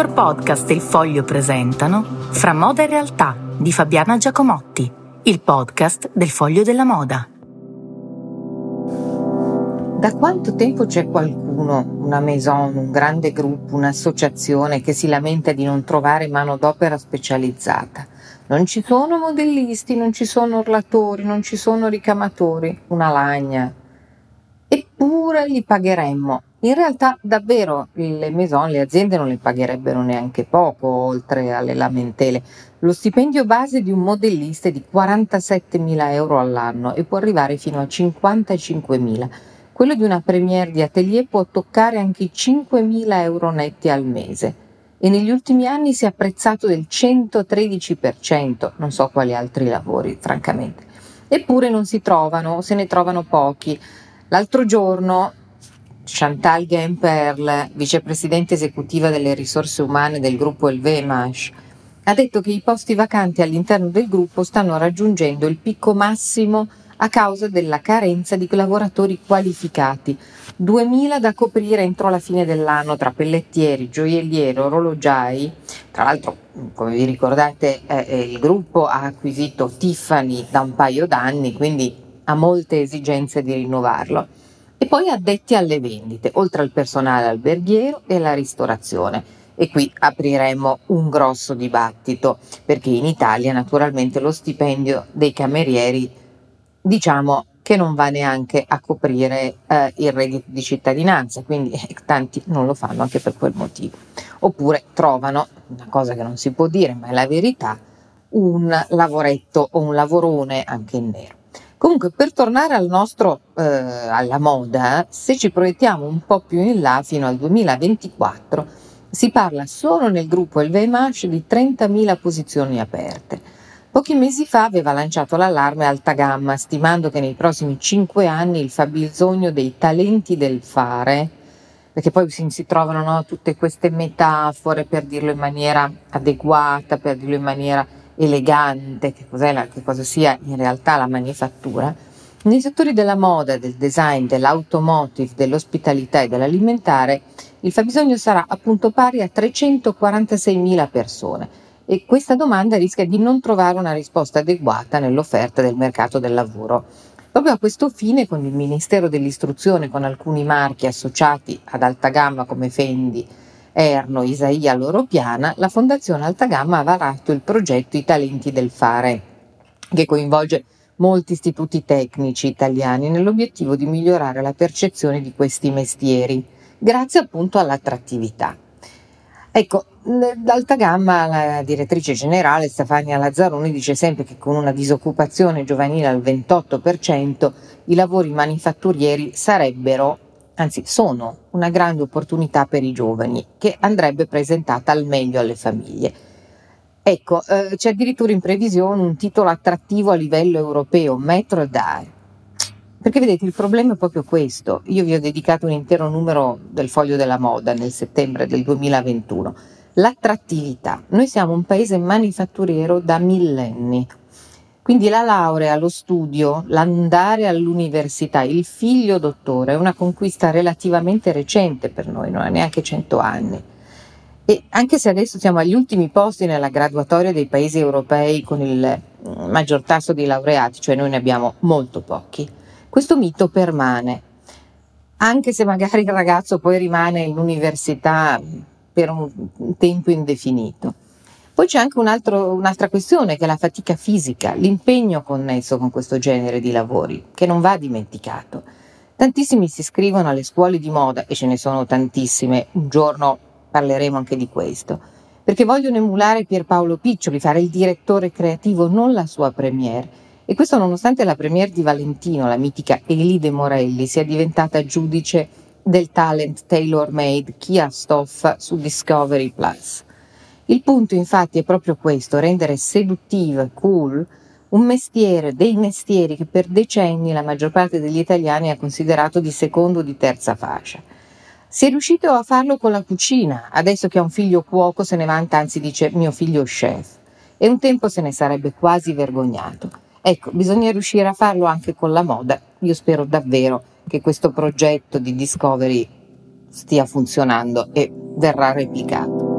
Dottor Podcast e Il Foglio presentano Fra moda e realtà di Fabiana Giacomotti, il podcast del Foglio della Moda. Da quanto tempo c'è qualcuno, una maison, un grande gruppo, un'associazione che si lamenta di non trovare manodopera specializzata? Non ci sono modellisti, non ci sono orlatori, non ci sono ricamatori, una lagna. Eppure li pagheremmo in realtà davvero le maison, le aziende non le pagherebbero neanche poco oltre alle lamentele. Lo stipendio base di un modellista è di 47.000 euro all'anno e può arrivare fino a 55.000. Quello di una premiere di atelier può toccare anche i 5.000 euro netti al mese e negli ultimi anni si è apprezzato del 113%, non so quali altri lavori, francamente. Eppure non si trovano, se ne trovano pochi. L'altro giorno Chantal Gemperl, vicepresidente esecutiva delle risorse umane del gruppo Elvemash, ha detto che i posti vacanti all'interno del gruppo stanno raggiungendo il picco massimo a causa della carenza di lavoratori qualificati, 2.000 da coprire entro la fine dell'anno tra pellettieri, gioiellieri, orologiai. Tra l'altro, come vi ricordate, eh, eh il gruppo ha acquisito Tiffany da un paio d'anni, quindi ha molte esigenze di rinnovarlo poi addetti alle vendite, oltre al personale alberghiero e alla ristorazione. E qui apriremo un grosso dibattito, perché in Italia naturalmente lo stipendio dei camerieri diciamo che non va neanche a coprire eh, il reddito di cittadinanza, quindi eh, tanti non lo fanno anche per quel motivo. Oppure trovano, una cosa che non si può dire, ma è la verità, un lavoretto o un lavorone anche in nero. Comunque, per tornare al nostro, eh, alla moda, se ci proiettiamo un po' più in là, fino al 2024, si parla solo nel gruppo LVMH di 30.000 posizioni aperte. Pochi mesi fa aveva lanciato l'allarme alta gamma, stimando che nei prossimi cinque anni il fabbisogno dei talenti del fare, perché poi si, si trovano no, tutte queste metafore per dirlo in maniera adeguata, per dirlo in maniera elegante, che, la, che cosa sia in realtà la manifattura, nei settori della moda, del design, dell'automotive, dell'ospitalità e dell'alimentare, il fabbisogno sarà appunto pari a 346.000 persone e questa domanda rischia di non trovare una risposta adeguata nell'offerta del mercato del lavoro. Proprio a questo fine, con il Ministero dell'Istruzione, con alcuni marchi associati ad alta gamma come Fendi, Erno, Isaia Loro Piana, la Fondazione Alta Gamma ha varato il progetto I Talenti del Fare, che coinvolge molti istituti tecnici italiani nell'obiettivo di migliorare la percezione di questi mestieri, grazie appunto all'attrattività. Ecco, d'alta gamma la direttrice generale Stefania Lazzaroni dice sempre che con una disoccupazione giovanile al 28% i lavori manifatturieri sarebbero anzi sono una grande opportunità per i giovani che andrebbe presentata al meglio alle famiglie. Ecco, eh, c'è addirittura in previsione un titolo attrattivo a livello europeo, Metro Die. Perché vedete, il problema è proprio questo. Io vi ho dedicato un intero numero del foglio della moda nel settembre del 2021. L'attrattività. Noi siamo un paese manifatturiero da millenni. Quindi la laurea, lo studio, l'andare all'università, il figlio dottore è una conquista relativamente recente per noi, non ha neanche cento anni. E anche se adesso siamo agli ultimi posti nella graduatoria dei paesi europei con il mm, maggior tasso di laureati, cioè noi ne abbiamo molto pochi, questo mito permane. Anche se magari il ragazzo poi rimane in università per un tempo indefinito. Poi c'è anche un altro, un'altra questione che è la fatica fisica, l'impegno connesso con questo genere di lavori, che non va dimenticato. Tantissimi si iscrivono alle scuole di moda, e ce ne sono tantissime, un giorno parleremo anche di questo, perché vogliono emulare Pierpaolo Piccioli, fare il direttore creativo, non la sua premiere. E questo nonostante la premiere di Valentino, la mitica Elide Morelli, sia diventata giudice del talent tailor made Kia Stoff su Discovery Plus. Il punto infatti è proprio questo, rendere seduttivo e cool un mestiere, dei mestieri che per decenni la maggior parte degli italiani ha considerato di secondo o di terza fascia. Si è riuscito a farlo con la cucina, adesso che ha un figlio cuoco se ne vanta, anzi dice mio figlio chef, e un tempo se ne sarebbe quasi vergognato. Ecco, bisogna riuscire a farlo anche con la moda. Io spero davvero che questo progetto di Discovery stia funzionando e verrà replicato.